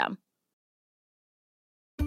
system.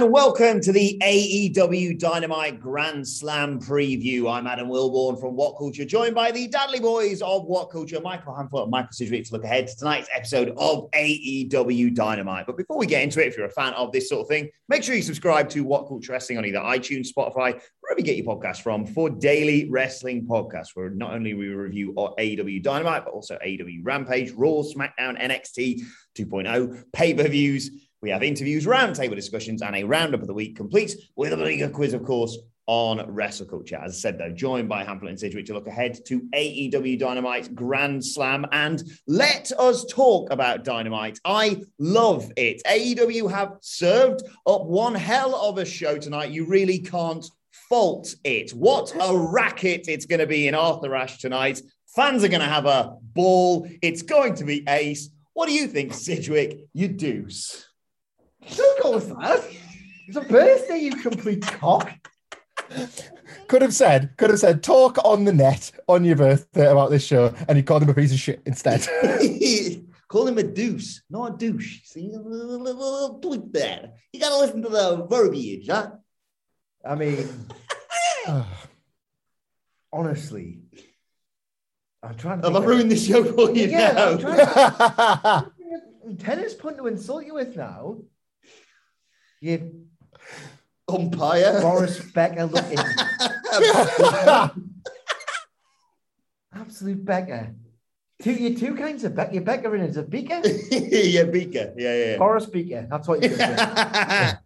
and welcome to the AEW Dynamite Grand Slam preview. I'm Adam Wilbourn from What Culture, joined by the Dudley Boys of What Culture, Michael Hamflett and Michael Sidgwick to look ahead to tonight's episode of AEW Dynamite. But before we get into it, if you're a fan of this sort of thing, make sure you subscribe to What Culture Wrestling on either iTunes, Spotify, wherever you get your podcast from for daily wrestling podcasts, where not only we review AEW Dynamite, but also AEW Rampage, Raw, SmackDown, NXT 2.0, pay-per-views. We have interviews, roundtable discussions, and a roundup of the week complete with a bigger quiz, of course, on wrestle culture. As I said, though, joined by Hamflett and Sidgwick to look ahead to AEW Dynamite Grand Slam. And let us talk about Dynamite. I love it. AEW have served up one hell of a show tonight. You really can't fault it. What a racket it's going to be in Arthur Ashe tonight. Fans are going to have a ball. It's going to be ace. What do you think, Sidgwick? You deuce. Don't go with that. It's a birthday, you complete cock. Could have said, could have said, talk on the net on your birthday about this show, and you called him a piece of shit instead. Call him a deuce, not a douche. See, a little, little tweak there. You got to listen to the verbiage, huh? I mean, honestly, I'm trying to. Have I think of- ruined the show for you Yeah, now? I'm trying to- tennis point to insult you with now. You Umpire. Boris Becker looking. Absolute Becker. Two, you're two kinds of Becker. You're Becker and it's a Beaker. yeah, Beaker. Yeah, yeah. Boris Beaker. That's what you're saying.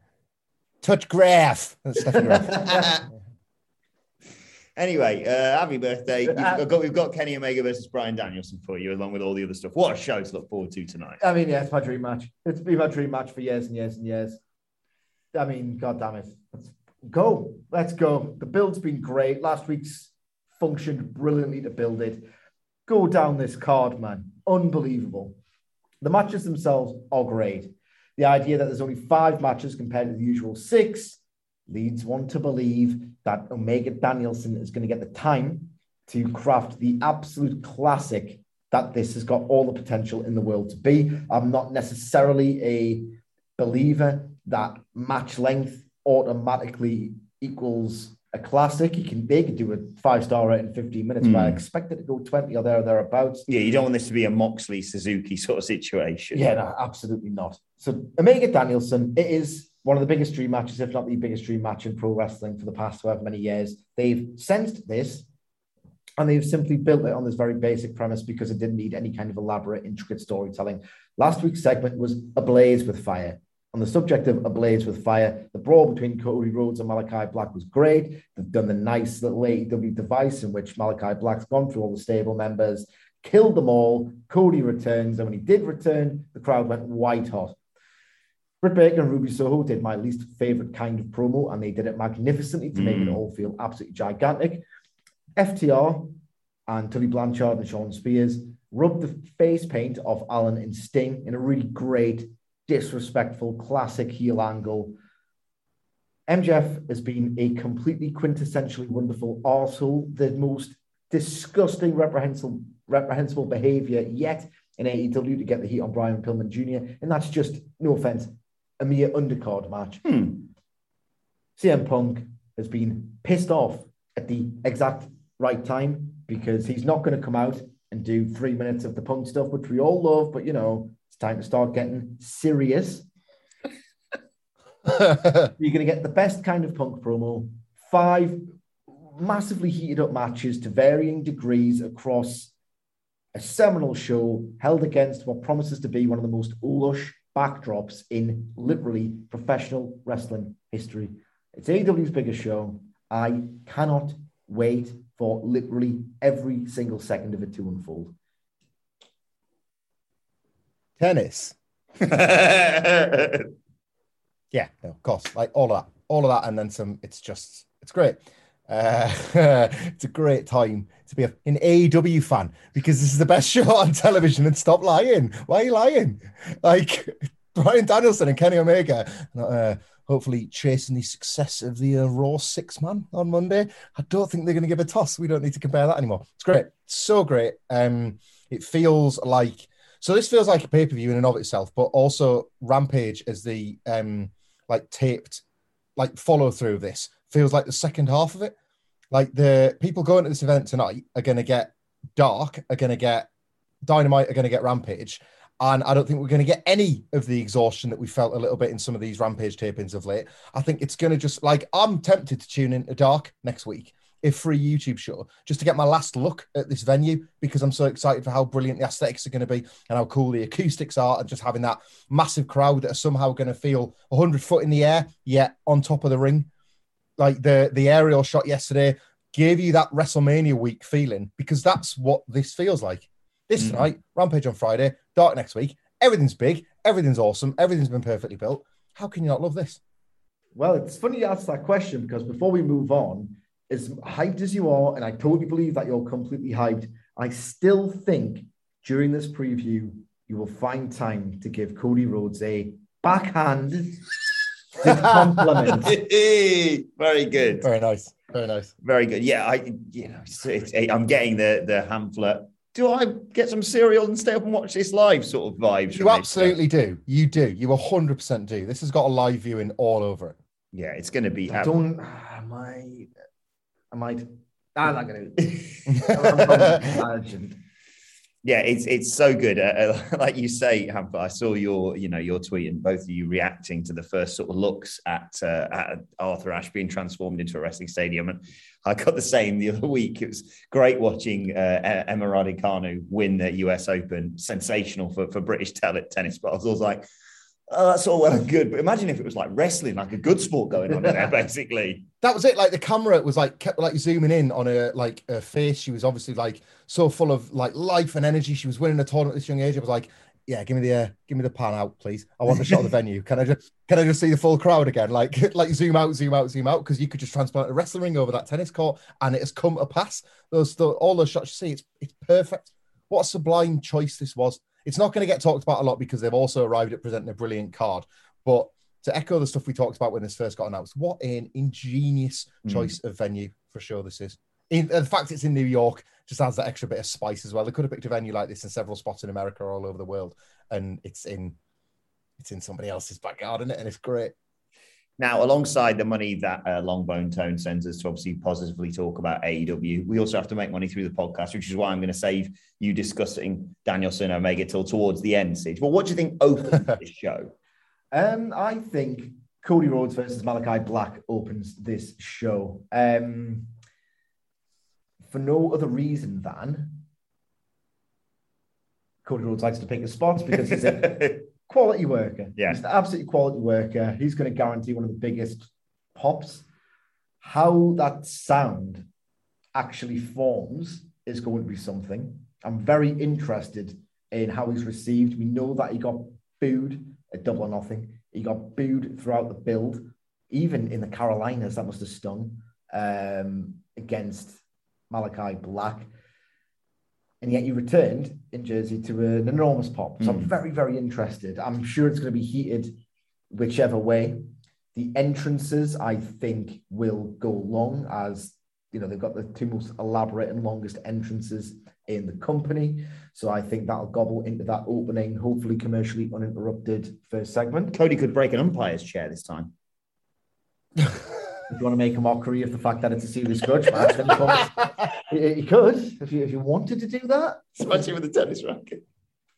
Touch graph. That's anyway, uh, happy birthday. You've got, we've got Kenny Omega versus Bryan Danielson for you, along with all the other stuff. What a show to look forward to tonight. I mean, yeah, it's my dream match. It's been my dream match for years and years and years. I mean, god damn it. Let's go. Let's go. The build's been great. Last week's functioned brilliantly to build it. Go down this card, man. Unbelievable. The matches themselves are great. The idea that there's only five matches compared to the usual six leads one to believe that Omega Danielson is going to get the time to craft the absolute classic that this has got all the potential in the world to be. I'm not necessarily a believer that match length automatically equals a classic. You can they could do a five star rate in 15 minutes, but I Hmm. expect it to go 20 or there or thereabouts. Yeah, you don't want this to be a Moxley Suzuki sort of situation. Yeah, no, absolutely not. So Omega Danielson, it is one of the biggest dream matches, if not the biggest dream match in pro wrestling for the past however many years. They've sensed this and they've simply built it on this very basic premise because it didn't need any kind of elaborate, intricate storytelling. Last week's segment was ablaze with fire. On the subject of ablaze with fire, the brawl between Cody Rhodes and Malakai Black was great. They've done the nice little AEW device in which Malakai Black's gone through all the stable members, killed them all. Cody returns, and when he did return, the crowd went white hot. Britt Baker and Ruby Soho did my least favorite kind of promo, and they did it magnificently to make it Mm. all feel absolutely gigantic. FTR and Tully Blanchard and Shawn Spears rubbed the face paint off Allin and Sting in a really great, disrespectful, classic heel angle. MJF has been a completely quintessentially wonderful arsehole, the most disgusting, reprehensible, reprehensible behavior yet in AEW to get the heat on Brian Pillman Jr. And that's just, no offense, a mere undercard match. Hmm. CM Punk has been pissed off at the exact right time because he's not going to come out and do three minutes of the punk stuff, which we all love, but you know, it's time to start getting serious. You're going to get the best kind of punk promo, five massively heated up matches to varying degrees across a seminal show held against what promises to be one of the most lush backdrops in literally professional wrestling history. It's AEW's biggest show. I cannot wait for literally every single second of it to unfold. Tennis. Yeah, no, of course. Like all of that, all of that, and then some. It's just, it's great. Uh, it's a great time to be an AEW fan because this is the best show on television. And stop lying. Why are you lying? Like Bryan Danielson and Kenny Omega, uh, hopefully chasing the success of the uh, Raw six man on Monday. I don't think they're going to give a toss. We don't need to compare that anymore. It's great. so great. Um, it feels like so. This feels like a pay per view in and of itself, but also Rampage as the um like taped like follow through of this feels like the second half of it. Like the people going to this event tonight are going to get Dark, are going to get Dynamite, are going to get Rampage. And I don't think we're going to get any of the exhaustion that we felt a little bit in some of these Rampage tapings of late. I think it's going to just like, I'm tempted to tune into Dark next week, if free YouTube show, just to get my last look at this venue because I'm so excited for how brilliant the aesthetics are going to be and how cool the acoustics are, and just having that massive crowd that are somehow going to feel 100 foot in the air, yet on top of the ring. Like the the aerial shot yesterday gave you that WrestleMania week feeling because that's what this feels like. This mm. tonight, Rampage on Friday, Dark next week. Everything's big, everything's awesome, everything's been perfectly built. How can you not love this? Well, it's funny you ask that question because before we move on, as hyped as you are, and I totally believe that you're completely hyped, I still think during this preview, you will find time to give Cody Rhodes a backhand compliment. Very good. Very nice. Very nice. Very good. Yeah, I you know it's, it's, I'm getting the the Hamlet. Do I get some cereal and stay up and watch this live sort of vibes? You from this? absolutely do. You do. You 100% do. This has got a live viewing all over it. Yeah, it's going to be. I don't. Ah, Am I? Might. I'm not going to. Imagine. yeah, it's it's so good. Uh, uh, like you say, Hamper, I saw your you know your tweet and both of you reacting to the first sort of looks at, uh, at Arthur Ashe being transformed into a wrestling stadium, and I got the same the other week. It was great watching uh, Emma Raducanu win the U.S. Open, sensational for for British tennis. But I was always like, oh, that's all well and good. But imagine if it was like wrestling, like a good sport going on in there, basically. That was it. Like the camera was like kept like zooming in on her like her face. She was obviously like so full of like life and energy. She was winning a tournament at this young age. I was like, yeah, give me the uh, give me the pan out, please. I want the shot of the venue. Can I just can I just see the full crowd again? Like like zoom out, zoom out, zoom out, because you could just transplant a wrestling ring over that tennis court, and it has come to pass. Those the, all those shots you see, it's it's perfect. What a sublime choice this was. It's not going to get talked about a lot because they've also arrived at presenting a brilliant card, but to echo the stuff we talked about when this first got announced, what an ingenious hmm. choice of venue for sure this is. In, the fact it's in New York just adds that extra bit of spice as well. They could have picked a venue like this in several spots in America or all over the world, and it's in it's in somebody else's backyard, isn't it? And it's great. Now, alongside the money that uh, Longbone Tone sends us to obviously positively talk about AEW, we also have to make money through the podcast, which is why I'm going to save you discussing Danielson Omega till towards the end, Siege. But what do you think opens this show? Um, I think Cody Rhodes versus Malakai Black opens this show. Um, for no other reason than Cody Rhodes likes to pick his spots because he's a quality worker. Yeah. He's an absolutely quality worker. He's going to guarantee one of the biggest pops. How that sound actually forms is going to be something. I'm very interested in how he's received. We know that he got booed at double or nothing. He got booed throughout the build, even in the Carolinas. That must have stung um, against Malakai Black. And yet you returned in Jersey to an enormous pop. So I'm hmm. very, very interested. I'm sure it's going to be heated whichever way. The entrances, I think, will go long as you know they've got the two most elaborate and longest entrances in the company. So I think that'll gobble into that opening, hopefully commercially uninterrupted first segment. Cody could break an umpire's chair this time. If you want to make a mockery of the fact that it's a serious grudge match, then you, you could if you if you wanted to do that. Especially with the tennis racket.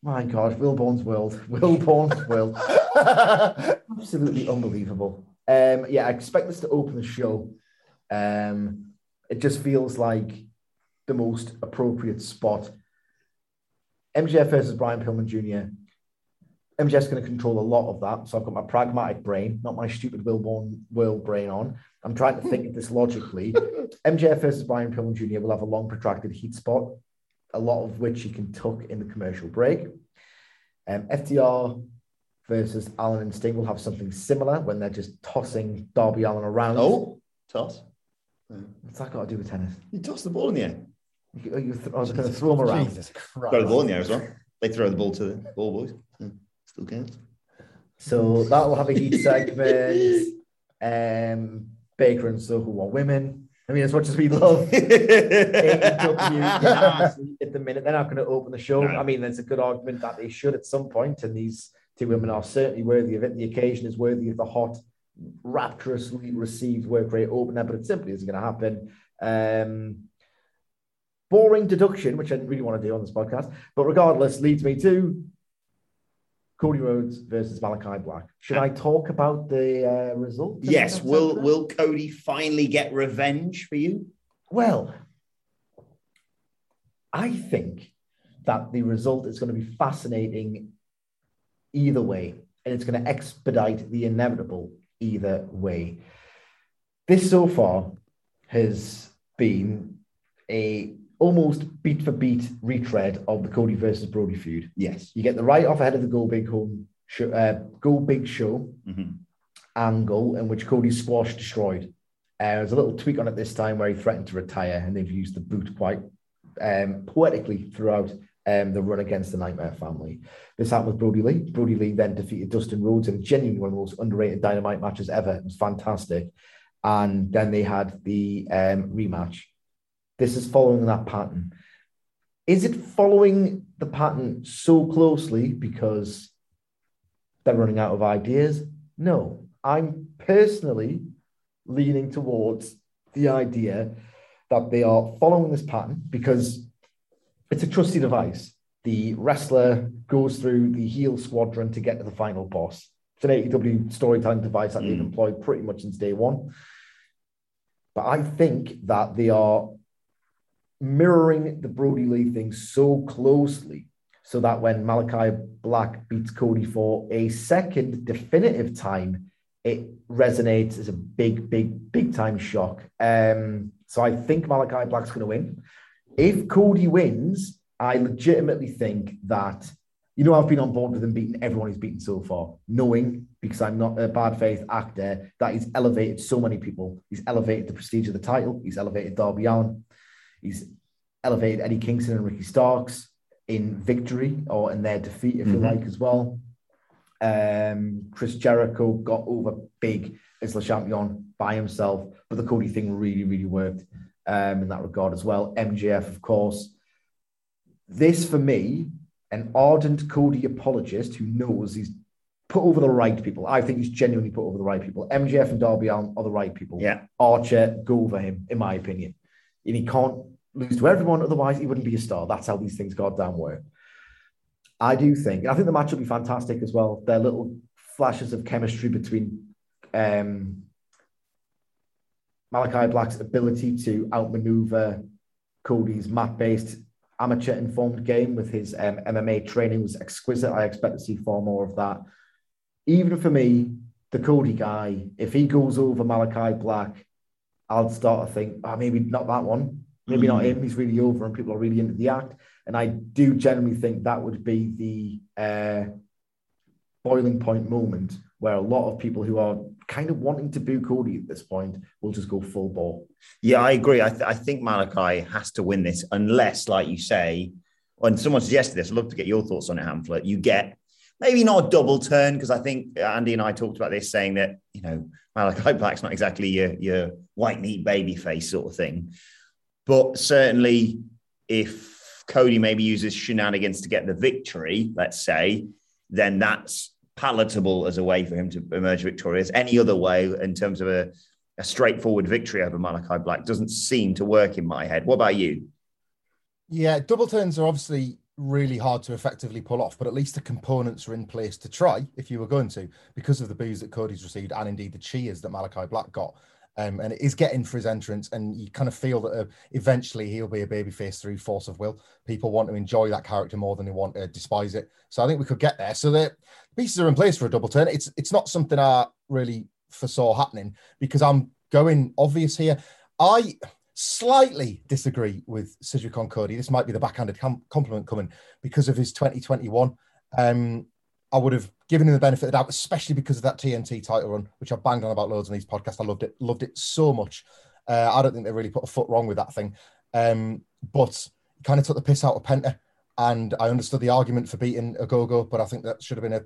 My God, Wilbourn's world, Wilbourn's world, absolutely unbelievable. Um, yeah, I expect this to open the show. Um, it just feels like the most appropriate spot. MJF versus Brian Pillman Jr. MJF's going to control a lot of that. So I've got my pragmatic brain, not my stupid Wilbourn world brain on. I'm trying to think of this logically. MJF versus Brian Pillman Jr. will have a long, protracted heat spot, a lot of which he can tuck in the commercial break. Um, FTR versus Allin and Sting will have something similar when they're just tossing Darby Allin around. Oh, toss. what's that got to do with tennis? You toss the ball in the air. You, you th- I was going to throw them around. Jesus Christ. Got the ball in the air as well. They throw the ball to the ball boys. Yeah, Still counts. So that will have a heat segment. Um, Baker and Soho are women. I mean, as much as we love AEW at the minute, they're not going to open the show. No. I mean, there's a good argument that they should at some point, and these two women are certainly worthy of it. The occasion is worthy of the hot, rapturously received work rate opener, but it simply isn't going to happen. Um, boring deduction, which I didn't really want to do on this podcast, but regardless, leads me to Cody Rhodes versus Malakai Black. Should I talk about the uh, result? Yes. Will Will Cody finally get revenge for you? Well, I think that the result is going to be fascinating either way, and it's going to expedite the inevitable either way. This so far has been a almost beat for beat retread of the Cody versus Brodie feud. Yes. You get the right off ahead of the Go Big Home show, uh, Go Big Show Mhm. angle in which Cody squash destroyed. Uh, there's a little tweak on it this time where he threatened to retire, and they've used the boot quite um, poetically throughout um, the run against the Nightmare Family. This happened with Brodie Lee. Brodie Lee then defeated Dustin Rhodes in genuinely one of the most underrated Dynamite matches ever. It was fantastic. And then they had the um, rematch. This is following that pattern. Is it following the pattern so closely because they're running out of ideas? No. I'm personally leaning towards the idea that they are following this pattern because it's a trusty device. The wrestler goes through the heel squadron to get to the final boss. It's an AEW storytelling device that they've Mm. employed pretty much since day one. But I think that they are mirroring the Brodie Lee thing so closely so that when Malakai Black beats Cody for a second definitive time, it resonates as a big, big, big time shock. Um, so I think Malakai Black's going to win. If Cody wins, I legitimately think that, you know, I've been on board with him beating everyone he's beaten so far, knowing because I'm not a bad faith actor that he's elevated so many people. He's elevated the prestige of the title, he's elevated Darby Allin, he's elevated Eddie Kingston and Ricky Starks in victory or in their defeat, if you Mhm. like, as well. Um, Chris Jericho got over big as the champion by himself, but the Cody thing really, really worked um, in that regard as well. MJF, of course. This, for me, an ardent Cody apologist who knows he's put over the right people. I think he's genuinely put over the right people. MJF and Darby Allin are the right people. Yeah. Archer, go over him, in my opinion. And he can't lose to everyone, otherwise he wouldn't be a star. That's how these things goddamn work. I do think, I think the match will be fantastic as well. There are little flashes of chemistry between um, Malakai Black's ability to outmaneuver Cody's mat-based amateur-informed game with his um, MMA training was exquisite. I expect to see far more of that. Even for me, the Cody guy, if he goes over Malakai Black, I'll start to think, oh, maybe not that one. Maybe not him. He's really over and people are really into the act. And I do generally think that would be the uh, boiling point moment where a lot of people who are kind of wanting to boo Cody at this point will just go full ball. Yeah, I agree. I, th- I think Malakai has to win this unless, like you say, when someone suggested this, I'd love to get your thoughts on it, Hamflett. You get maybe not a double turn because I think Andy and I talked about this, saying that you know Malakai Black's not exactly your your white meat baby face sort of thing, but certainly if Cody maybe uses shenanigans to get the victory, let's say, then that's palatable as a way for him to emerge victorious. Any other way, in terms of a, a straightforward victory over Malakai Black, doesn't seem to work in my head. What about you? Yeah, double turns are obviously really hard to effectively pull off, but at least the components are in place to try if you were going to, because of the boos that Cody's received and indeed the cheers that Malakai Black got. Um, and it is getting for his entrance, and you kind of feel that uh, eventually he'll be a babyface through force of will. People want to enjoy that character more than they want to despise it. So I think we could get there. So the pieces are in place for a double turn. It's it's not something I really foresaw happening because I'm going obvious here. I slightly disagree with Sidgwick on Cody. This might be the backhanded com- compliment coming because of his 2021. Um, I would have given him the benefit of the doubt, especially because of that TNT title run, which I banged on about loads on these podcasts. I loved it, loved it so much. Uh, I don't think they really put a foot wrong with that thing. Um, but kind of took the piss out of Penta. And I understood the argument for beating Ogogo, but I think that should have been a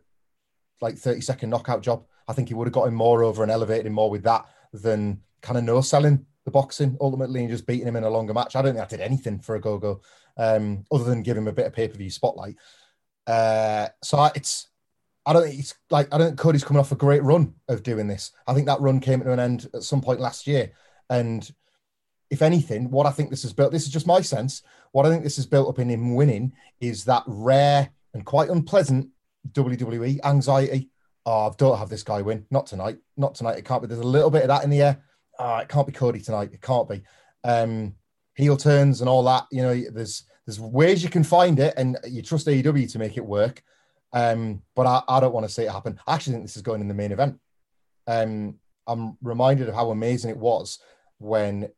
like 30 second knockout job. I think he would have got him more over and elevated him more with that than kind of no selling the boxing ultimately and just beating him in a longer match. I don't think I did anything for Ogogo um, other than give him a bit of pay per view spotlight. Uh, so I, it's, I don't think it's like, I don't think Cody's coming off a great run of doing this. I think that run came to an end at some point last year. And if anything, what I think this has built, this is just my sense, what I think this has built up in him winning is that rare and quite unpleasant WWE anxiety. Oh, I don't have this guy win. Not tonight. Not tonight. It can't be. There's a little bit of that in the air oh, it can't be Cody tonight. It can't be. Um, heel turns and all that. You know, there's there's ways you can find it, and you trust AEW to make it work. Um, but I, I don't want to see it happen. I actually think this is going in the main event. Um, I'm reminded of how amazing it was when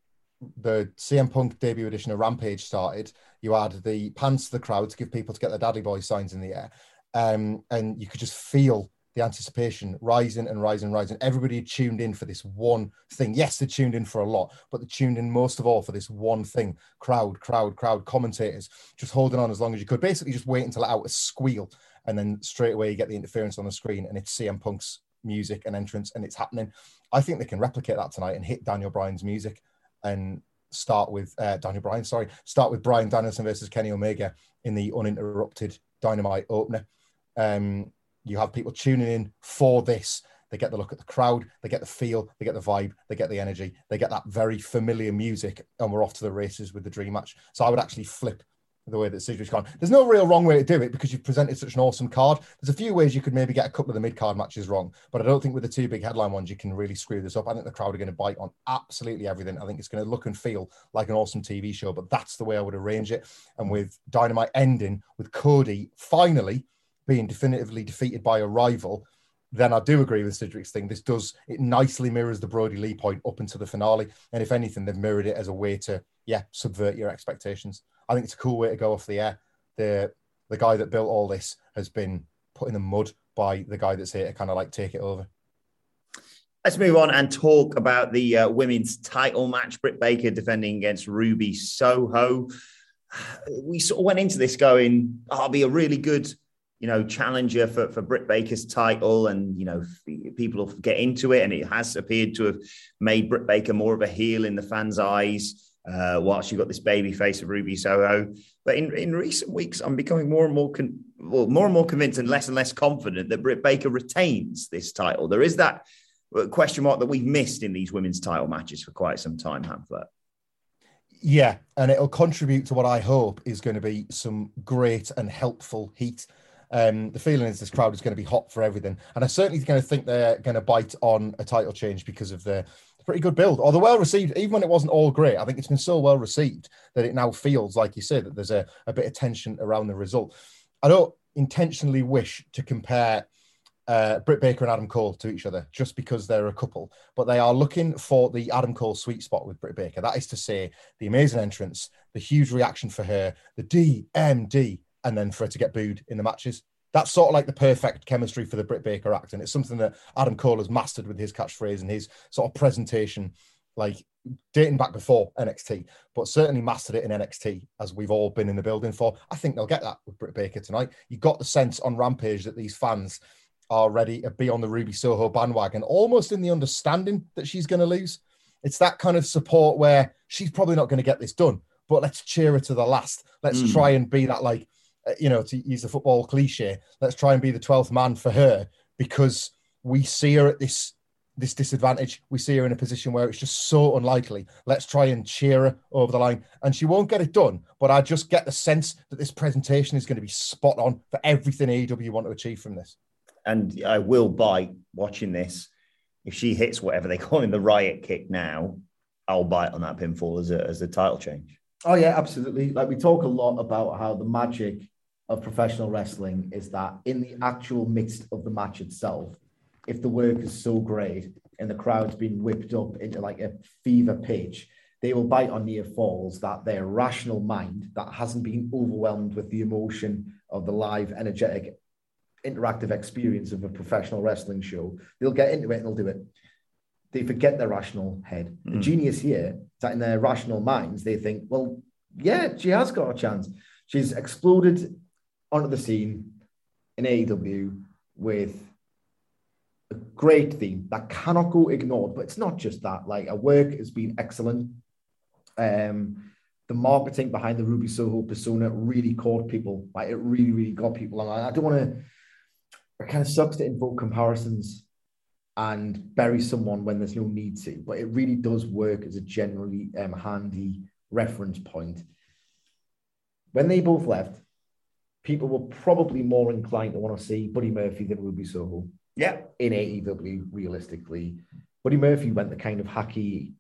the CM Punk debut edition of Rampage started. You had the pants to the crowd to give people to get their Daddy Boy signs in the air, um, and you could just feel the anticipation rising and rising and rising. Everybody tuned in for this one thing. Yes, they tuned in for a lot, but they tuned in most of all for this one thing. Crowd, crowd, crowd, commentators just holding on as long as you could. Basically, just wait until out a squeal, and then straight away you get the interference on the screen, and it's CM Punk's music and entrance, and it's happening. I think they can replicate that tonight and hit Daniel Bryan's music and start with uh, Daniel Bryan. Sorry, start with Bryan Danielson versus Kenny Omega in the uninterrupted Dynamite opener. Um, you have people tuning in for this. They get the look at the crowd, they get the feel, they get the vibe, they get the energy, they get that very familiar music, and we're off to the races with the dream match. So I would actually flip the way that Sidgwick's gone. There's no real wrong way to do it because you've presented such an awesome card. There's a few ways you could maybe get a couple of the mid card matches wrong, but I don't think with the two big headline ones you can really screw this up. I think the crowd are going to bite on absolutely everything. I think it's going to look and feel like an awesome TV show, but that's the way I would arrange it. And with Dynamite ending with Cody finally being definitively defeated by a rival, then I do agree with Sidgwick's thing. This does it nicely mirrors the Brodie Lee point up into the finale, and if anything, they've mirrored it as a way to yeah subvert your expectations. I think it's a cool way to go off the air. The the guy that built all this has been put in the mud by the guy that's here to kind of like take it over. Let's move on and talk about the uh, women's title match. Britt Baker defending against Ruby Soho. We sort of went into this going, oh, "I'll be a really good you know, challenger for, for Britt Baker's title, and you know, people will get into it, and it has appeared to have made Britt Baker more of a heel in the fans' eyes. Uh, whilst you've got this baby face of Ruby Soho, but in, in recent weeks, I'm becoming more and more con- well, more and more convinced and less and less confident that Britt Baker retains this title. There is that uh, question mark that we've missed in these women's title matches for quite some time, Hamflett. Yeah, and it'll contribute to what I hope is going to be some great and helpful heat um, the feeling is this crowd is going to be hot for everything, and I certainly going to think they're going to bite on a title change because of the pretty good build, the well received. Even when it wasn't all great, I think it's been so well received that it now feels like you say that there's a, a bit of tension around the result. I don't intentionally wish to compare uh, Britt Baker and Adam Cole to each other just because they're a couple, but they are looking for the Adam Cole sweet spot with Britt Baker. That is to say, the amazing entrance, the huge reaction for her, the DMD and then for her to get booed in the matches. That's sort of like the perfect chemistry for the Britt Baker act. And it's something that Adam Cole has mastered with his catchphrase and his sort of presentation like dating back before NXT, but certainly mastered it in NXT as we've all been in the building for. I think they'll get that with Britt Baker tonight. You got the sense on Rampage that these fans are ready to be on the Ruby Soho bandwagon, almost in the understanding that she's going to lose. It's that kind of support where she's probably not going to get this done, but let's cheer her to the last. Let's Mm. try and be that, like, Uh, you know, to use the football cliche, let's try and be the 12th man for her because we see her at this this disadvantage. We see her in a position where it's just so unlikely. Let's try and cheer her over the line. And she won't get it done, but I just get the sense that this presentation is going to be spot on for everything AEW want to achieve from this. And I will bite watching this. If she hits whatever they call in the riot kick now, I'll bite on that pinfall as a, as a title change. Oh yeah, absolutely. Like we talk a lot about how the magic of professional wrestling is that in the actual midst of the match itself, if the work is so great and the crowd's been whipped up into like a fever pitch, they will bite on near falls that their rational mind that hasn't been overwhelmed with the emotion of the live, energetic, interactive experience of a professional wrestling show, they'll get into it and they'll do it. They forget their rational head. The Mm. genius here is that in their rational minds, they think, well, yeah, she has got a chance. She's exploded onto the scene in AEW with a great theme that cannot go ignored. But it's not just that. Like her work has been excellent. Um, the marketing behind the Ruby Soho persona really caught people. Like it really, really got people. And I I don't want to. It kind of sucks to invoke comparisons and bury someone when there's no need to, but it really does work as a generally um, handy reference point. When they both left, people were probably more inclined to want to see Buddy Murphy than Ruby Soho Yeah. in AEW, realistically. Buddy Murphy went the kind of hacky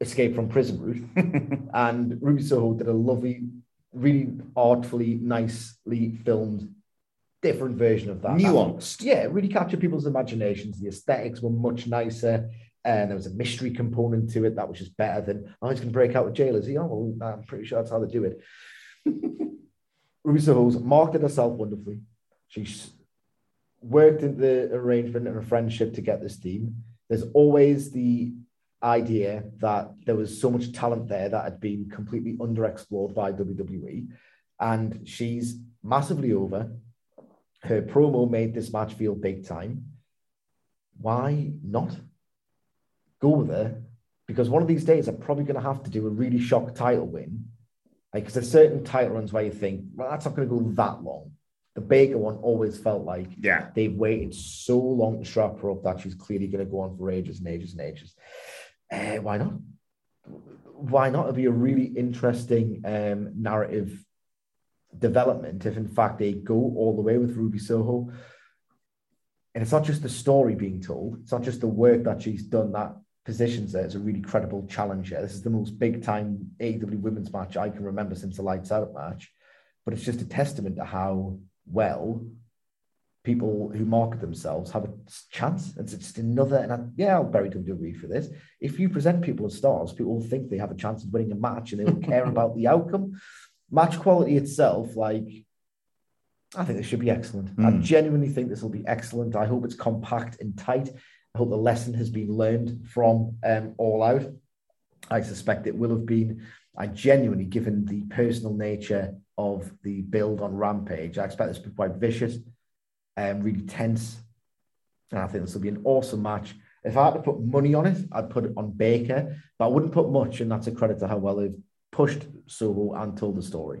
escape from prison route, and Ruby Soho did a lovely, really artfully, nicely filmed, different version of that. Nuanced. Yeah, really captured people's imaginations. The aesthetics were much nicer. And there was a mystery component to it that was just better than, oh, he's going to break out with jailers. Oh, well, I'm pretty sure that's how they do it. Ruby Soho's marketed herself wonderfully. She's worked in the arrangement and a friendship to get this team. There's always the idea that there was so much talent there that had been completely underexplored by WWE. And she's massively over. Her promo made this match feel big time. Why not? Go with her. Because one of these days, I'm probably going to have to do a really shock title win. Like, because there's certain title runs where you think, well, that's not going to go that long. The Baker one always felt like Yeah. they've waited so long to strap her up that she's clearly going to go on for ages and ages and ages. Uh, why not? Why not? It'd be a really interesting um, narrative development if, in fact, they go all the way with Ruby Soho. And it's not just the story being told, it's not just the work that she's done that positions her as a really credible challenger. This is the most big time AEW women's match I can remember since the Lights Out match. But it's just a testament to how well people who market themselves have a chance. It's just another, and I, yeah, I'll bury WWE for this. If you present people as stars, people will think they have a chance of winning a match and they don't care about the outcome. Match quality itself, like, I think this should be excellent. I Mm. genuinely think this will be excellent. I hope it's compact and tight. I hope the lesson has been learned from um, All Out. I suspect it will have been. I genuinely, given the personal nature of the build on Rampage, I expect this to be quite vicious and really tense. And I think this will be an awesome match. If I had to put money on it, I'd put it on Baker, but I wouldn't put much, and that's a credit to how well they've pushed Soho and told the story.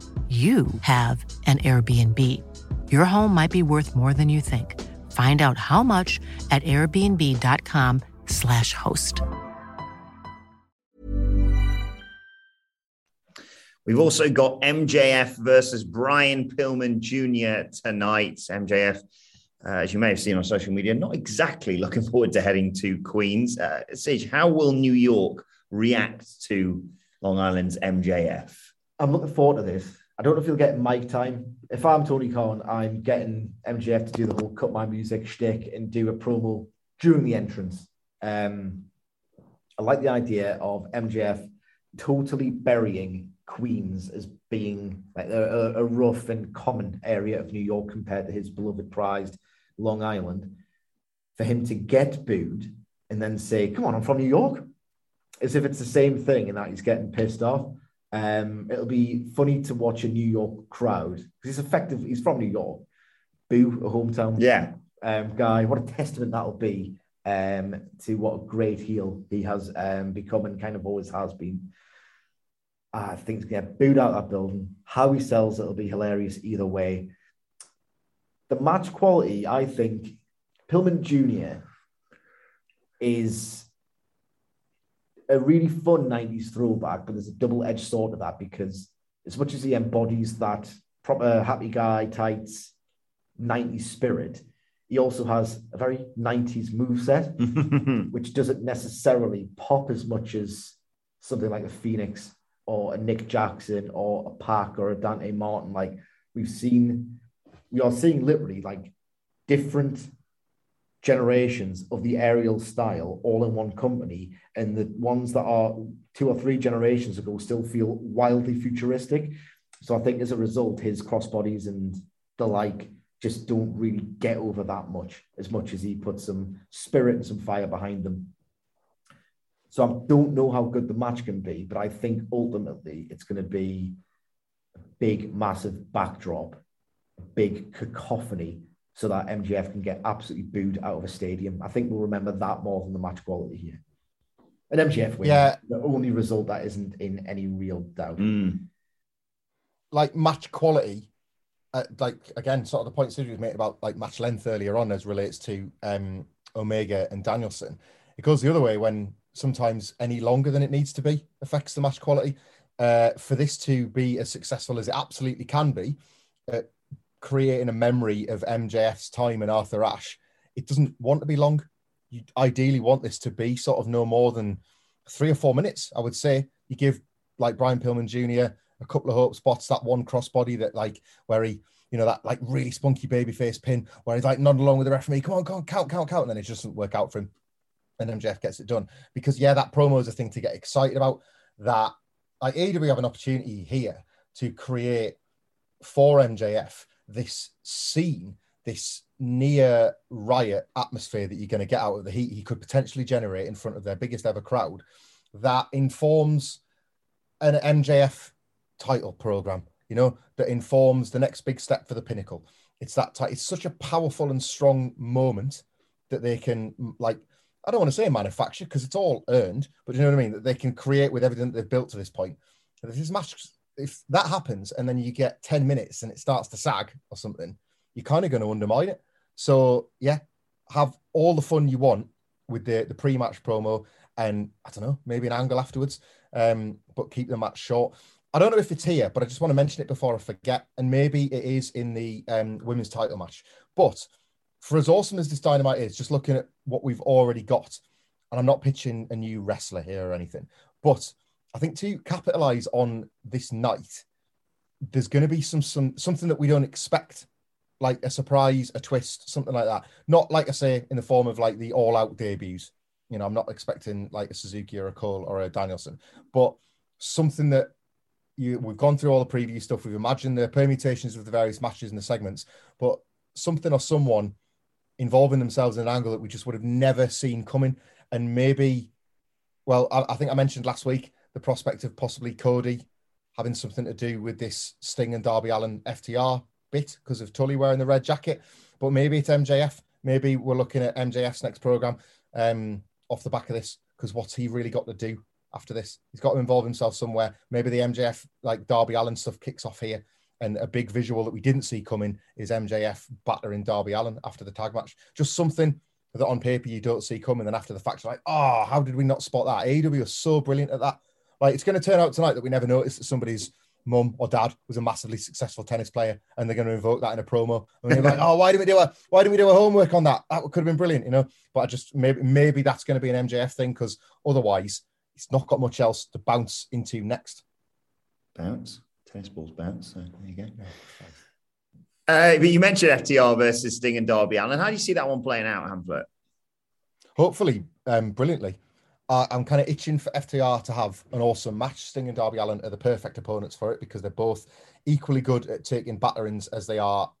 you have an Airbnb. Your home might be worth more than you think. Find out how much at airbnb.com/slash host. We've also got MJF versus Brian Pillman Jr. tonight. MJF, uh, as you may have seen on social media, not exactly looking forward to heading to Queens. Uh, Sage, how will New York react to Long Island's MJF? I'm looking forward to this. I don't know if he'll get mic time. If I'm Tony Khan, I'm getting MJF to do the whole cut my music shtick and do a promo during the entrance. Um, I like the idea of MJF totally burying Queens as being like a, a rough and common area of New York compared to his beloved prized Long Island. For him to get booed and then say, "Come on, I'm from New York," as if it's the same thing, and that he's getting pissed off. Um, it'll be funny to watch a New York crowd because he's effective. He's from New York. Boo, a hometown Yeah. um, guy. What a testament that'll be um, to what a great heel he has um, become and kind of always has been. I think he's going to get booed out of that building. How he sells it'll be hilarious either way. The match quality, I think, Pillman Jr. is a really fun 90s throwback, but there's a double edged sword to that because as much as he embodies that proper happy guy, tights, 90s spirit, he also has a very 90s moveset, which doesn't necessarily pop as much as something like a Fenix or a Nick Jackson or a Pac or a Dante Martin. Like we've seen, we are seeing literally like different generations of the aerial style all in one company and the ones that are two or three generations ago still feel wildly futuristic. So i think as a result his crossbodies and the like just don't really get over that much as much as he puts some spirit and some fire behind them. So i don't know how good the match can be but i think ultimately it's going to be a big massive backdrop a big cacophony so that MJF can get absolutely booed out of a stadium. I think we'll remember that more than the match quality here. An MJF win, Yeah. the only result that isn't in any real doubt. Mm. like match quality, uh, like again, sort of the point Sidney was made about like match length earlier on as relates to um, Omega and Danielson. It goes the other way when sometimes any longer than it needs to be affects the match quality. Uh, for this to be as successful as it absolutely can be, uh, creating a memory of MJF's time and Arthur Ashe, it doesn't want to be long. You ideally want this to be sort of no more than three or four minutes. I would say you give like Brian Pillman Jr. a couple of hope spots, that one crossbody that like where he, you know, that like really spunky baby face pin where he's like nodding along with the referee, come on, come on, count, count, count, and then it just doesn't work out for him. And MJF gets it done because yeah, that promo is a thing to get excited about. That like AEW have an opportunity here to create for MJF this scene, this near riot atmosphere that you're going to get out of the heat he could potentially generate in front of their biggest ever crowd that informs an MJF title program, you know, that informs the next big step for the pinnacle. It's that it's such a powerful and strong moment that they can like I don't want to say manufacture because it's all earned, but you know what I mean? That they can create with everything that they've built to this point. If this match, if that happens and then you get 10 minutes and it starts to sag or something, you're kind of going to undermine it. So yeah, have all the fun you want with the the pre-match promo, and I don't know, maybe an angle afterwards. Um, but keep the match short. I don't know if it's here, but I just want to mention it before I forget. And maybe it is in the um, women's title match. But for as awesome as this dynamite is, just looking at what we've already got, and I'm not pitching a new wrestler here or anything, but I think to capitalize on this night, there's going to be some some something that we don't expect, like a surprise, a twist, something like that. Not like I say in the form of like the all-out debuts. You know, I'm not expecting like a Suzuki or a Cole or a Danielson, but something that you we've gone through all the preview stuff. We've imagined the permutations of the various matches and the segments, but something or someone involving themselves in an angle that we just would have never seen coming, and maybe, well, I, I think I mentioned last week the prospect of possibly Cody having something to do with this Sting and Darby Allin FTR bit because of Tully wearing the red jacket. But maybe it's MJF. Maybe we're looking at MJF's next program um, off the back of this because what's he really got to do after this? He's got to involve himself somewhere. Maybe the MJF like Darby Allin stuff kicks off here. And a big visual that we didn't see coming is MJF battering Darby Allin after the tag match. Just something that on paper you don't see coming. Then after the fact, you're like, oh, how did we not spot that? AEW was so brilliant at that. Like it's going to turn out tonight that we never noticed that somebody's mum or dad was a massively successful tennis player, and they're going to invoke that in a promo. And you're like, oh, why didn't we do a why didn't we do a homework on that? That could have been brilliant, you know. But I just maybe maybe that's going to be an MJF thing because otherwise it's not got much else to bounce into next. Bounce tennis balls bounce. So there you go. Uh, but you mentioned FTR versus Sting and Darby Allin. How do you see that one playing out, Hamflett? Hopefully, um, brilliantly uh, I'm kind of itching for FTR to have an awesome match. Sting and Darby Allin are the perfect opponents for it because they're both equally good at taking batterings as they are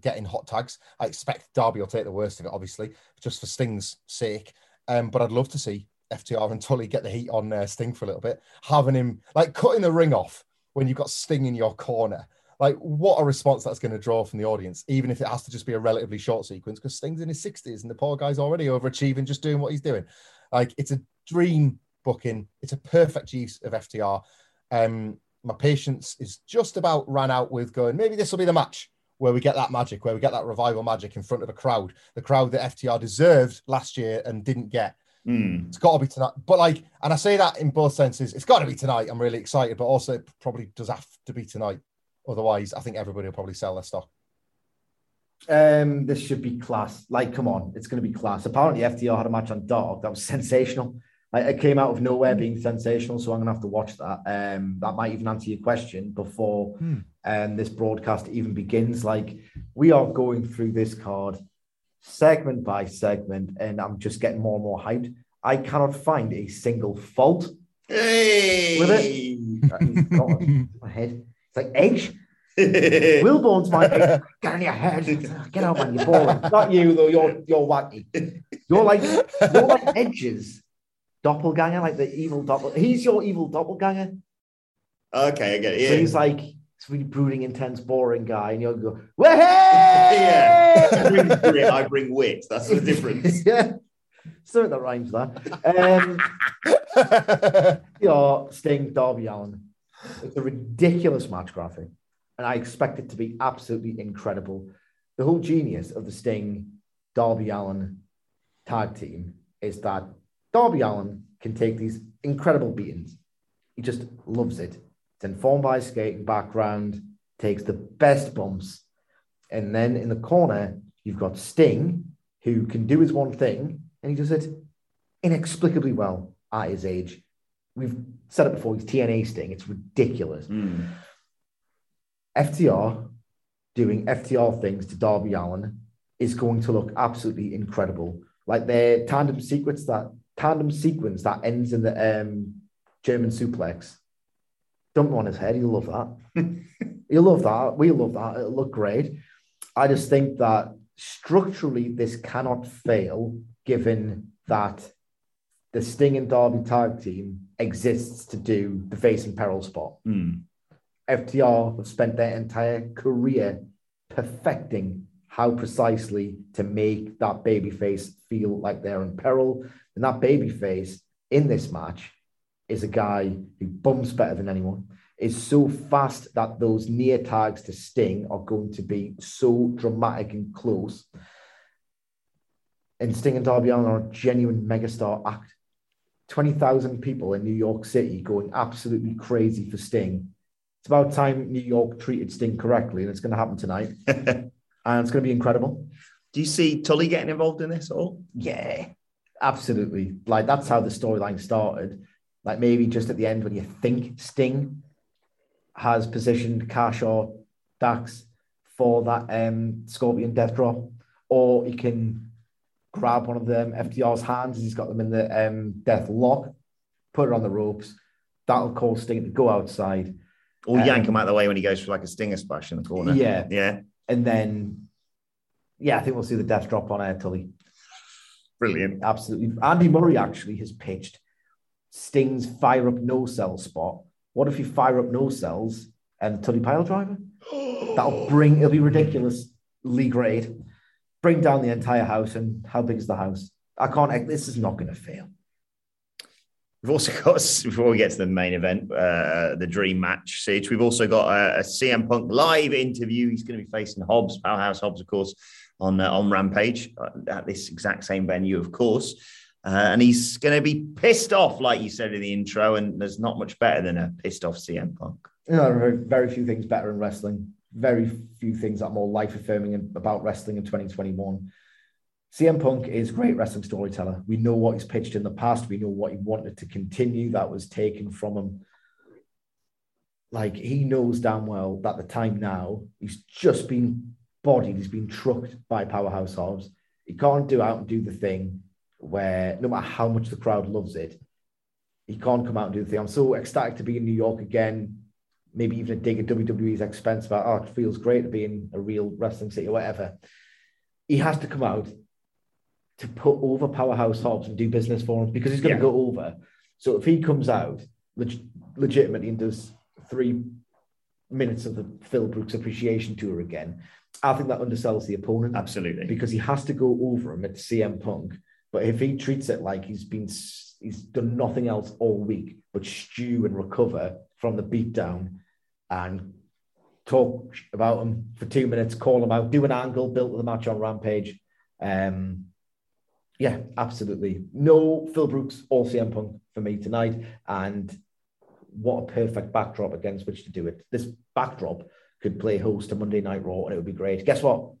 getting hot tags. I expect Darby will take the worst of it, obviously, just for Sting's sake. Um, but I'd love to see FTR and Tully get the heat on uh, Sting for a little bit, having him like cutting the ring off when you've got Sting in your corner. Like, what a response that's going to draw from the audience, even if it has to just be a relatively short sequence, because Sting's in his 60s and the poor guy's already overachieving, just doing what he's doing. Like, it's a dream booking. It's a perfect use of FTR. Um, my patience is just about ran out with going, maybe this will be the match where we get that magic, where we get that revival magic in front of a crowd, the crowd that FTR deserved last year and didn't get. Mm. It's got to be tonight. But like, and I say that in both senses. It's got to be tonight. I'm really excited, but also it probably does have to be tonight. Otherwise, I think everybody will probably sell their stock. Um, this should be class. Like, come on, it's going to be class. Apparently, FTR had a match on Dark that was sensational. It came out of nowhere being sensational, so I'm gonna have to watch that. Um, that might even answer your question before hmm. um, this broadcast even begins. Like we are going through this card segment by segment, and I'm just getting more and more hyped. I cannot find a single fault hey. with it. my head. It's like eggs. Wilbourn's my. Get on your head. Get out, man. You're boring. Not you though. You're you're wacky. You're like you're like edges doppelganger, like the evil doppel. He's your evil doppelganger. Okay, I get it. Yeah. So he's like this really brooding, intense, boring guy, and you'll go, yeah. I bring, grit, I bring wit. That's the difference. yeah. Something that rhymes that. Um, your Sting Darby Allin. It's a ridiculous match graphic, and I expect it to be absolutely incredible. The whole genius of the Sting Darby Allin tag team is that Darby Allin can take these incredible beatings. He just loves it. It's informed by his skating background, takes the best bumps. And then in the corner, you've got Sting, who can do his one thing, and he does it inexplicably well at his age. We've said it before, he's TNA Sting. It's ridiculous. Mm. FTR doing FTR things to Darby Allin is going to look absolutely incredible. Like their tandem secrets that tandem sequence that ends in the um, German suplex. Dump on his head. He'll love that. He'll love that. We love that. It'll look great. I just think that structurally this cannot fail, given that the Sting and Darby tag team exists to do the face and peril spot. Mm. FTR have spent their entire career perfecting how precisely to make that baby face feel like they're in peril. And that baby face in this match is a guy who bumps better than anyone, is so fast that those near tags to Sting are going to be so dramatic and close. And Sting and Darby Allin are a genuine megastar act. 20,000 people in New York City going absolutely crazy for Sting. It's about time New York treated Sting correctly, and it's going to happen tonight. and it's going to be incredible. Do you see Tully getting involved in this at all? Yeah, absolutely. Like that's how the storyline started. Like maybe just at the end when you think Sting has positioned Cash or Dax for that um, Scorpion death drop, or he can grab one of them FTR's hands as he's got them in the um, death lock, put it on the ropes. That'll cause Sting to go outside. Or Um, yank him out of the way when he goes for like a stinger splash in the corner. Yeah. Yeah. And then, yeah, I think we'll see the death drop on Air Tully. Brilliant. Absolutely. Andy Murray actually has pitched Sting's fire up no cell spot. What if you fire up no cells and Tully pile driver? That'll bring, it'll be ridiculous. ridiculously great. Bring down the entire house. And how big is the house? I can't, this is not going to fail. We've also got, before we get to the main event, uh, the dream match, Siege, we've also got a, a CM Punk live interview. He's going to be facing Hobbs, Powerhouse Hobbs, of course, on, uh, on Rampage uh, at this exact same venue, of course. Uh, and he's going to be pissed off, like you said in the intro. And there's not much better than a pissed off CM Punk. There are very few things better in wrestling. Very few things that are more life affirming about wrestling in 2021. CM Punk is great wrestling storyteller. We know what he's pitched in the past. We know what he wanted to continue that was taken from him. Like he knows damn well that the time now, he's just been bodied, he's been trucked by Powerhouse Hobbs. He can't do out and do the thing where no matter how much the crowd loves it, he can't come out and do the thing. I'm so ecstatic to be in New York again. Maybe even a dig at WWE's expense about, oh, it feels great to be in a real wrestling city or whatever. He has to come out to put over Powerhouse Hobbs and do business for him because he's going to go over. So if he comes out leg- legitimately and does three minutes of the Phil Brooks appreciation tour again, I think that undersells the opponent Absolutely. because he has to go over him at CM Punk. But if he treats it like he's been he's done nothing else all week but stew and recover from the beatdown and talk about him for two minutes, call him out, do an angle, built with the match on Rampage. Um, yeah, absolutely. No Phil Brooks or CM Punk for me tonight. And what a perfect backdrop against which to do it. This backdrop could play host to Monday Night Raw and it would be great. Guess what?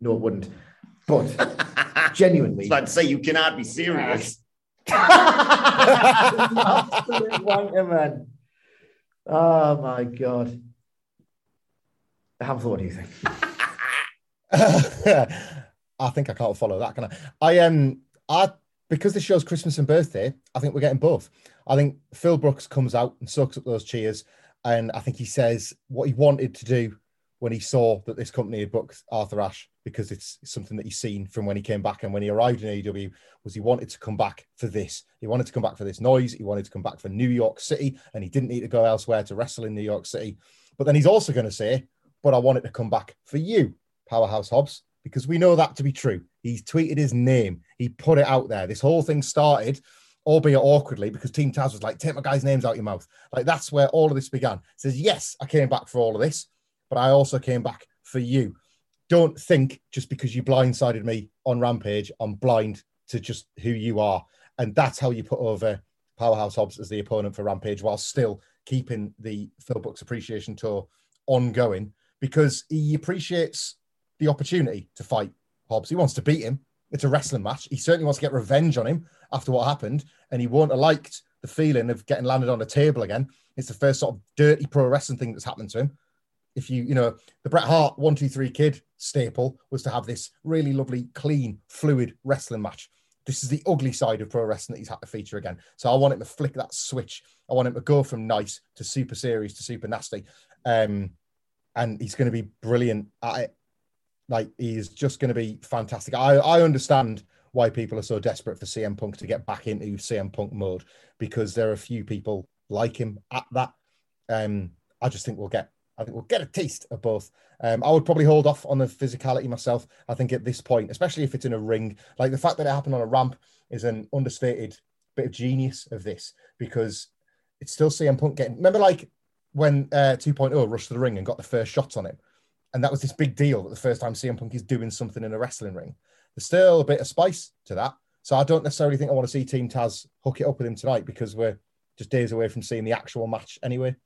No, it wouldn't. But genuinely, It's like to say you cannot be serious. Absolute wanker, man. Oh my god. Hamflett, what do you think? I think I can't follow that, can I? I um I because the show's Christmas and birthday, I think we're getting both. I think Phil Brooks comes out and soaks up those cheers, and I think he says what he wanted to do when he saw that this company had booked Arthur Ashe because it's something that he's seen from when he came back and when he arrived in AEW was he wanted to come back for this. He wanted to come back for this noise. He wanted to come back for New York City, and he didn't need to go elsewhere to wrestle in New York City. But then he's also going to say, "But I wanted to come back for you, Powerhouse Hobbs." Because we know that to be true. He tweeted his name. He put it out there. This whole thing started, albeit awkwardly, because Team Taz was like, "Take my guy's names out your mouth." Like that's where all of this began. He says, "Yes, I came back for all of this, but I also came back for you." Don't think just because you blindsided me on Rampage, I'm blind to just who you are, and that's how you put over Powerhouse Hobbs as the opponent for Rampage, while still keeping the Phil Brooks Appreciation Tour ongoing because he appreciates the opportunity to fight Hobbs. He wants to beat him. It's a wrestling match. He certainly wants to get revenge on him after what happened, and he won't have liked the feeling of getting landed on a table again. It's the first sort of dirty pro wrestling thing that's happened to him. If you, you know, the Bret Hart one, two, three kid staple was to have this really lovely, clean, fluid wrestling match. This is the ugly side of pro wrestling that he's had to feature again. So I want him to flick that switch. I want him to go from nice to super serious to super nasty. Um, and he's going to be brilliant at it. Like he's just going to be fantastic. I, I understand why people are so desperate for CM Punk to get back into CM Punk mode because there are a few people like him at that. Um, I just think we'll get I think we'll get a taste of both. Um, I would probably hold off on the physicality myself. I think at this point, especially if it's in a ring, like the fact that it happened on a ramp is an understated bit of genius of this because it's still CM Punk getting. Remember, like when uh, 2.0 rushed to the ring and got the first shots on him. And that was this big deal that the first time CM Punk is doing something in a wrestling ring. There's still a bit of spice to that. So I don't necessarily think I want to see Team Taz hook it up with him tonight because we're just days away from seeing the actual match anyway.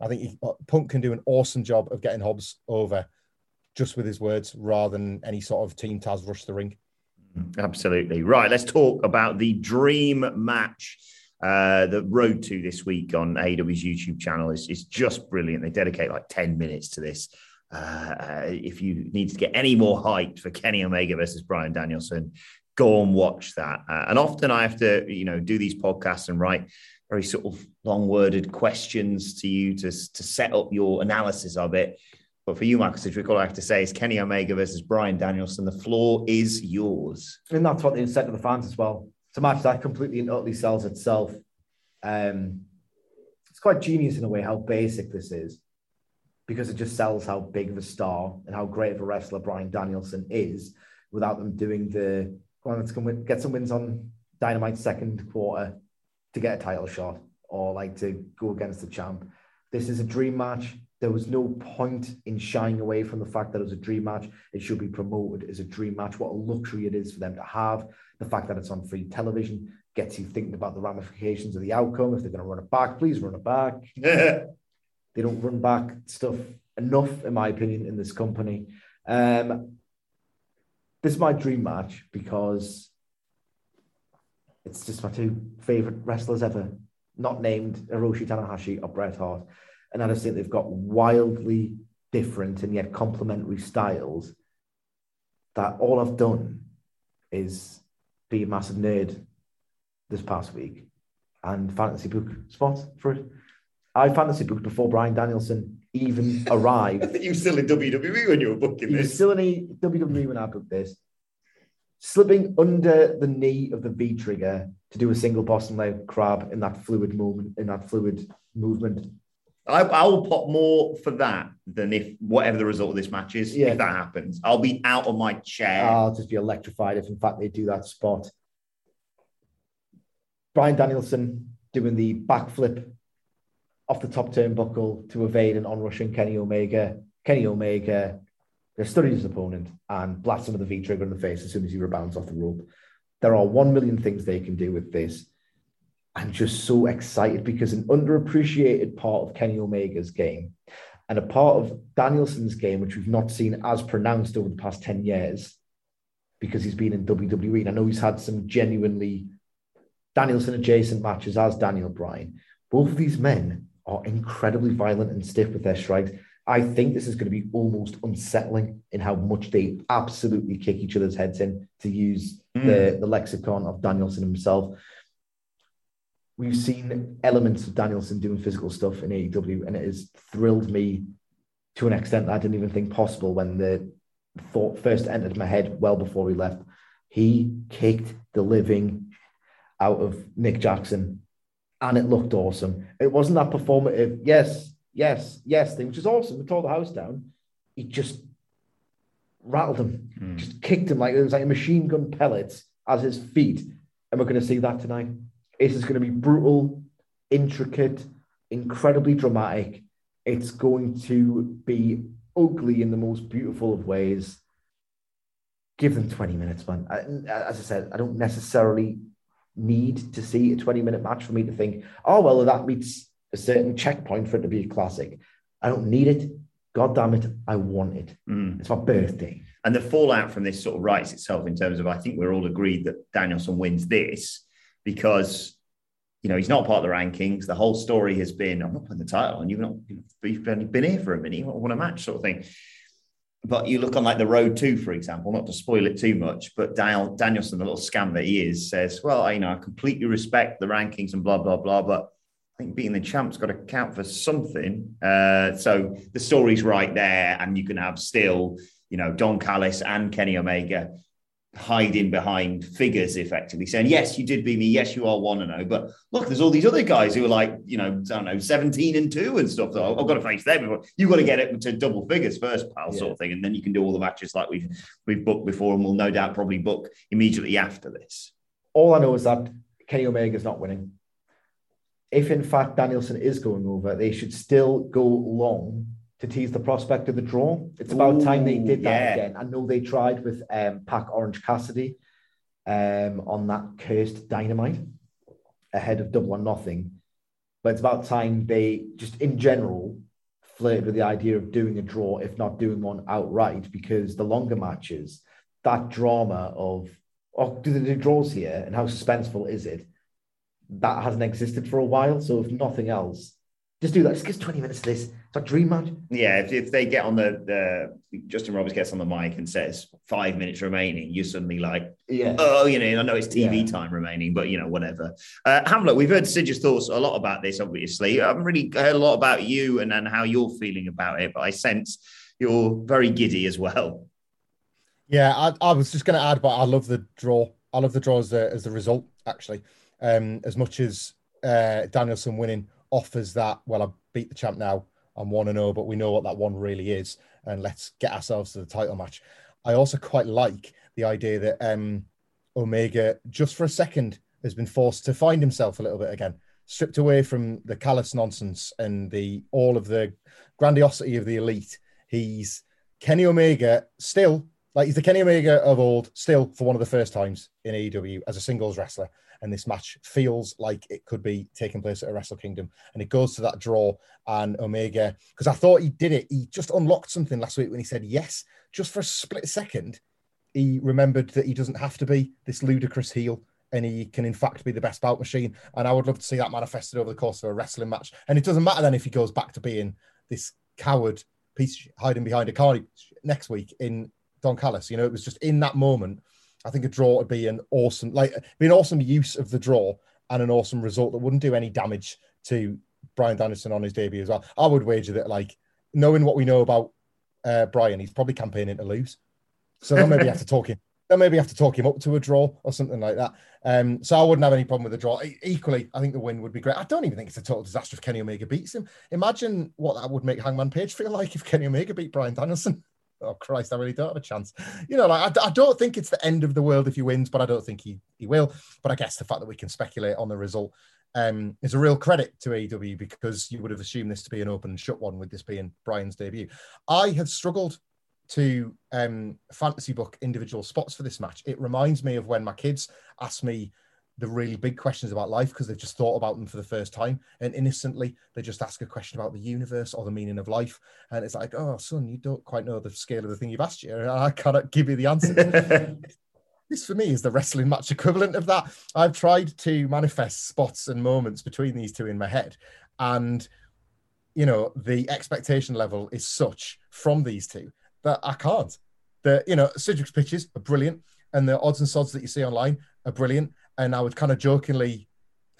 I think he, uh, Punk can do an awesome job of getting Hobbs over just with his words rather than any sort of Team Taz rush the ring. Absolutely. Right. Let's talk about the dream match. Uh, the road to this week on AW's YouTube channel is, is just brilliant. They dedicate like 10 minutes to this. Uh, if you need to get any more hyped for Kenny Omega versus Bryan Danielson, go and watch that. Uh, and often I have to, you know, do these podcasts and write very sort of long-worded questions to you to, to set up your analysis of it. But for you, Michael Sidgwick, all I have to say is Kenny Omega versus Bryan Danielson. The floor is yours. And that's what they said to the fans as well. It's a match that completely and utterly sells itself. Um, it's quite genius in a way how basic this is because it just sells how big of a star and how great of a wrestler Bryan Danielson is without them doing the well, let's go win, get some wins on Dynamite second quarter to get a title shot or like to go against the champ. This is a dream match. There was no point in shying away from the fact that it was a dream match. It should be promoted as a dream match. What a luxury it is for them to have. The fact that it's on free television gets you thinking about the ramifications of the outcome. If they're going to run it back, please run it back. they don't run back stuff enough, in my opinion, in this company. Um, this is my dream match because it's just my two favorite wrestlers ever, not named Hiroshi Tanahashi or Bret Hart. And I just think they've got wildly different and yet complementary styles that all I've done is be a massive nerd this past week and fantasy book spots for it. I fantasy booked before Bryan Danielson even arrived. I think you were still in WWE when you were booking he this. was still in WWE when I booked this. Slipping under the knee of the V trigger to do a single Boston leg crab in that fluid moment, in that fluid movement. I, I will pop more for that than if whatever the result of this match is. Yeah. If that happens, I'll be out of my chair. Ah, I'll just be electrified if, in fact, they do that spot. Bryan Danielson doing the backflip off the top turnbuckle to evade an onrushing Kenny Omega. Kenny Omega studied his opponent and blast him with the V trigger in the face as soon as he rebounds off the rope. There are one million things they can do with this. I'm just so excited because an underappreciated part of Kenny Omega's game and a part of Danielson's game, which we've not seen as pronounced over the past 10 years, because he's been in WWE. And I know he's had some genuinely Danielson adjacent matches as Daniel Bryan. Both of these men are incredibly violent and stiff with their strikes. I think this is going to be almost unsettling in how much they absolutely kick each other's heads in, to use hmm. the, the lexicon of Danielson himself. We've seen elements of Danielson doing physical stuff in AEW, and it has thrilled me to an extent that I didn't even think possible when the thought first entered my head well before he left. He kicked the living out of Nick Jackson, and it looked awesome. It wasn't that performative, yes, yes, yes thing, which is awesome. It tore the house down. He just rattled him, hmm. just kicked him like it was like a machine gun pellets as his feet. And we're going to see that tonight. This is going to be brutal, intricate, incredibly dramatic. It's going to be ugly in the most beautiful of ways. Give them 20 minutes, man. I, as I said, I don't necessarily need to see a 20 minute match for me to think, oh, well, that meets a certain checkpoint for it to be a classic. I don't need it. God damn it, I want it. Mm. It's my birthday. And the fallout from this sort of writes itself in terms of I think we're all agreed that Danielson wins this because you know he's not part of the rankings. The whole story has been I'm not putting the title on. You've not you've only been here for a minute. You want a match sort of thing. But you look on like the road two, for example, not to spoil it too much, but Daniel, Danielson, the little scam that he is, says, "Well, I, you know, I completely respect the rankings and blah blah blah, but I think beating the champ's got to count for something." Uh, so the story's right there, and you can have still, you know, Don Callis and Kenny Omega hiding behind figures, effectively saying, "Yes, you did beat me. Yes, you are one and zero." But look, there's all these other guys who are like, you know, I don't know, seventeen and two and stuff. So I've got to face them. before- You've got to get it to double figures first, pal, sort of thing, and then you can do all the matches like we've we've booked before, and we'll no doubt probably book immediately after this. All I know is that Kenny Omega is not winning. if in fact Danielson is going over, they should still go long to tease the prospect of the draw. It's about time they did that yeah. again. I know they tried with um, Pac Orange Cassidy um, on that cursed dynamite ahead of double or nothing. But it's about time they just in general flirted with the idea of doing a draw, if not doing one outright, because the longer matches, that drama of oh, do they do draws here and how suspenseful is it? That hasn't existed for a while. So if nothing else, just do that. Just give 20 minutes of this. It's a dream match. Yeah, if, if they get on the, the Justin Roberts gets on the mic and says five minutes remaining, you're suddenly like, Yeah. oh, you know, I know it's TV Yeah. time remaining, but you know, whatever. Uh, Hamflett, we've heard Sidge's thoughts a lot about this, obviously. I haven't really heard a lot about you and, and how you're feeling about it, but I sense you're very giddy as well. Yeah, I, I was just going to add, but I love the draw. I love the draw as the, as the result, actually. Um, as much as uh, Danielson winning offers that, well, I beat the champ now. I'm 1 0, but we know what that one really is. And let's get ourselves to the title match. I also quite like the idea that um, Omega, just for a second, has been forced to find himself a little bit again, stripped away from the Callis nonsense and the all of the grandiosity of the elite. He's Kenny Omega still like he's the Kenny Omega of old, still for one of the first times in AEW as a singles wrestler. And this match feels like it could be taking place at a Wrestle Kingdom. And it goes to that draw. And Omega, because I thought he did it, he just unlocked something last week when he said yes, just for a split second. He remembered that he doesn't have to be this ludicrous heel and he can, in fact, be the best bout machine. And I would love to see that manifested over the course of a wrestling match. And it doesn't matter then if he goes back to being this coward piece hiding behind a car next week in Don Callis. You know, it was just in that moment. I think a draw would be an awesome, like, be an awesome use of the draw and an awesome result that wouldn't do any damage to Bryan Danielson on his debut as well. I would wager that, like, knowing what we know about uh, Bryan, he's probably campaigning to lose. So they'll maybe have to talk him. They'll maybe have to talk him up to a draw or something like that. Um, so I wouldn't have any problem with a draw. E- Equally, I think the win would be great. I don't even think it's a total disaster if Kenny Omega beats him. Imagine what that would make Hangman Page feel like if Kenny Omega beat Bryan Danielson. Oh Christ, I really don't have a chance. You know, like I, I don't think it's the end of the world if he wins, but I don't think he he will. But I guess the fact that we can speculate on the result um, is a real credit to AEW because you would have assumed this to be an open and shut one with this being Bryan's debut. I have struggled to um, fantasy book individual spots for this match. It reminds me of when my kids asked me the really big questions about life because they've just thought about them for the first time and innocently they just ask a question about the universe or the meaning of life and it's like oh son you don't quite know the scale of the thing you've asked you i cannot give you the answer. This for me is the wrestling match equivalent of that. I've tried to manifest spots and moments between these two in my head and you know the expectation level is such from these two that i can't. The you know Cedric's pitches are brilliant and the odds and sods that you see online are brilliant and I would kind of jokingly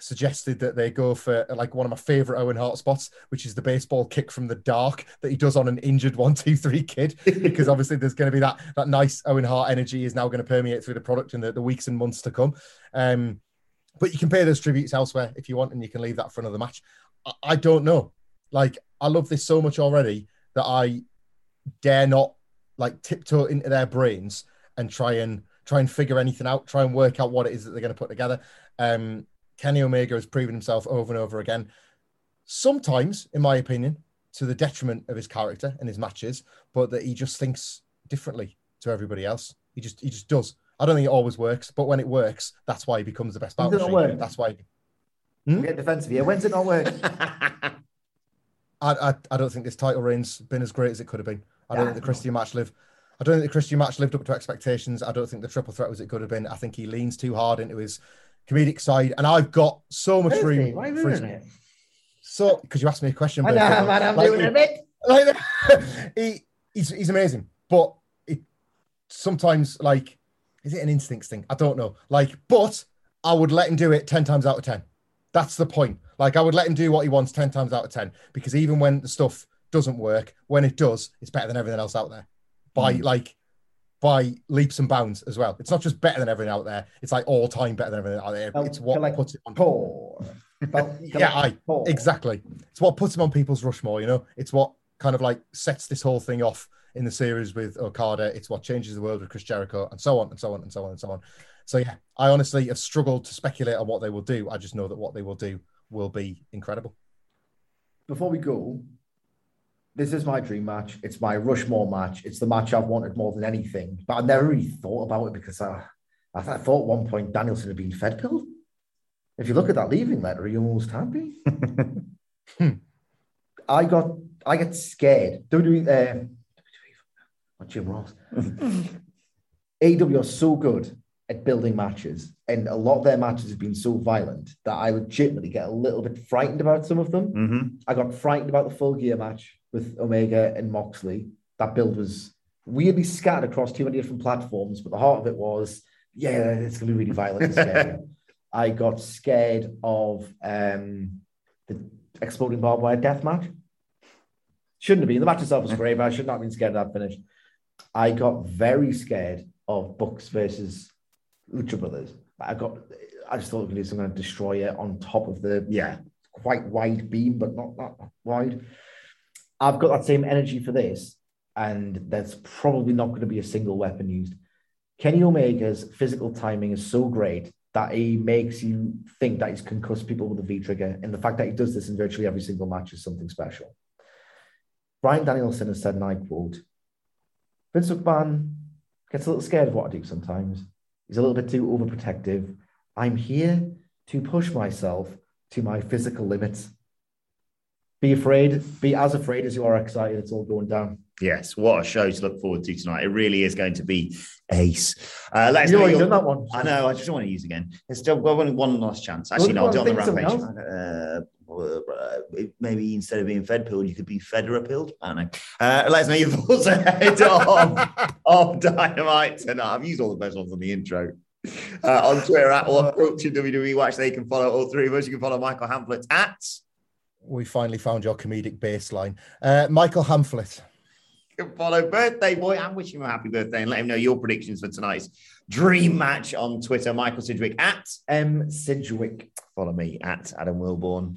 suggested that they go for like one of my favorite Owen Hart spots, which is the baseball kick from the dark that he does on an injured one, two, three kid, because obviously there's going to be that that nice Owen Hart energy is now going to permeate through the product in the, the weeks and months to come. Um, but you can pay those tributes elsewhere if you want, and you can leave that for another match. I, I don't know. Like I love this so much already that I dare not like tiptoe into their brains and try and try and figure anything out, try and work out what it is that they're going to put together. Um, Kenny Omega has proven himself over and over again, sometimes, in my opinion, to the detriment of his character and his matches, but that he just thinks differently to everybody else. He just he just does. I don't think it always works, but when it works, that's why he becomes the best Does not machine. work? That's why. I'm getting defensive here. When's it not work? I, I I don't think this title reign's been as great as it could have been. I don't Yeah. think the Christian match lived. I don't think the Christian match lived up to expectations. I don't think the triple threat was it could have been. I think he leans too hard into his comedic side, and I've got so much room. why for his- it? So, because you asked me a question, I know, man, I'm like, doing it a bit. like, he, he's he's amazing, but it sometimes like is it an instincts thing? I don't know. Like, but I would let him do it ten times out of ten. That's the point. Like, I would let him do what he wants ten times out of ten because even when the stuff doesn't work, when it does, it's better than everything else out there. By mm. like by leaps and bounds as well. It's not just better than everything out there. It's like all time better than everything out there. Belt It's what collect- puts it on. Belt Yeah, I exactly. It's what puts him on people's Rushmore. You know, it's what kind of like sets this whole thing off in the series with Okada. It's what changes the world with Chris Jericho, and so on and so on and so on and so on. So yeah, I honestly have struggled to speculate on what they will do. I just know that what they will do will be incredible. Before we go, this is my dream match. It's my Rushmore match. It's the match I've wanted more than anything. But I never really thought about it because I, I thought at one point Danielson had been fed pill. If you look at that leaving letter, he almost had been. I got I get scared. WWE, uh, what Jim Ross. AEW are so good at building matches, and a lot of their matches have been so violent that I legitimately get a little bit frightened about some of them. Mm-hmm. I got frightened about the full gear match with Omega and Moxley. That build was weirdly scattered across too many different platforms, but the heart of it was, yeah, it's gonna be really violent and scary. I got scared of um, the exploding barbed wire death match. Shouldn't have been. The match itself was great, but I should not have been scared of that finish. I got very scared of Bucks versus Lucha Brothers. I got, I just thought going to do some kind of destroyer on top of the Yeah. quite wide beam, but not that wide. I've got that same energy for this, and there's probably not going to be a single weapon used. Kenny Omega's physical timing is so great that he makes you think that he's concussed people with a V trigger, and the fact that he does this in virtually every single match is something special. Bryan Danielson has said, and I quote, Vince McMahon gets a little scared of what I do sometimes. He's a little bit too overprotective. I'm here to push myself to my physical limits. Be afraid, be as afraid as you are excited. It's all going down. Yes, what a show to look forward to tonight. It really is going to be ace. Uh, let us You've know already your- done that one. I know. I just don't want to use again. It's still got one last chance. Actually, no, I'll do it on the rampage. Uh, maybe instead of being fed pilled, you could be federa pilled. I don't know. Uh, let us know your thoughts ahead of, of Dynamite tonight. I've used all the best ones on the intro. Uh, on Twitter at what culture WWE watch. They can follow all three of us. You can follow Michael Hamflett at We finally found your comedic baseline. Uh, Michael Hamflett. Can follow Birthday Boy and wish him a happy birthday and let him know your predictions for tonight's dream match on Twitter. Michael Sidgwick at M. Sidgwick. Follow me at Adam Wilbourn.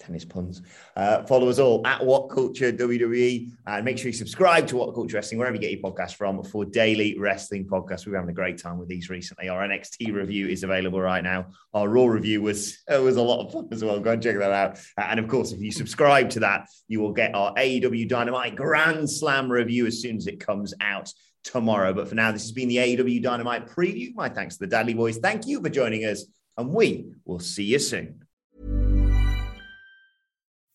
Tennis puns. Uh, follow us all at What Culture WWE and make sure you subscribe to What Culture Wrestling wherever you get your podcast from for daily wrestling podcasts. We were having a great time with these recently. Our NXT review is available right now. Our Raw review was uh, was a lot of fun as well. Go and check that out. Uh, and of course, if you subscribe to that, you will get our AEW Dynamite Grand Slam review as soon as it comes out tomorrow. But for now, this has been the AEW Dynamite preview. My thanks to the Dudley Boys. Thank you for joining us, and we will see you soon.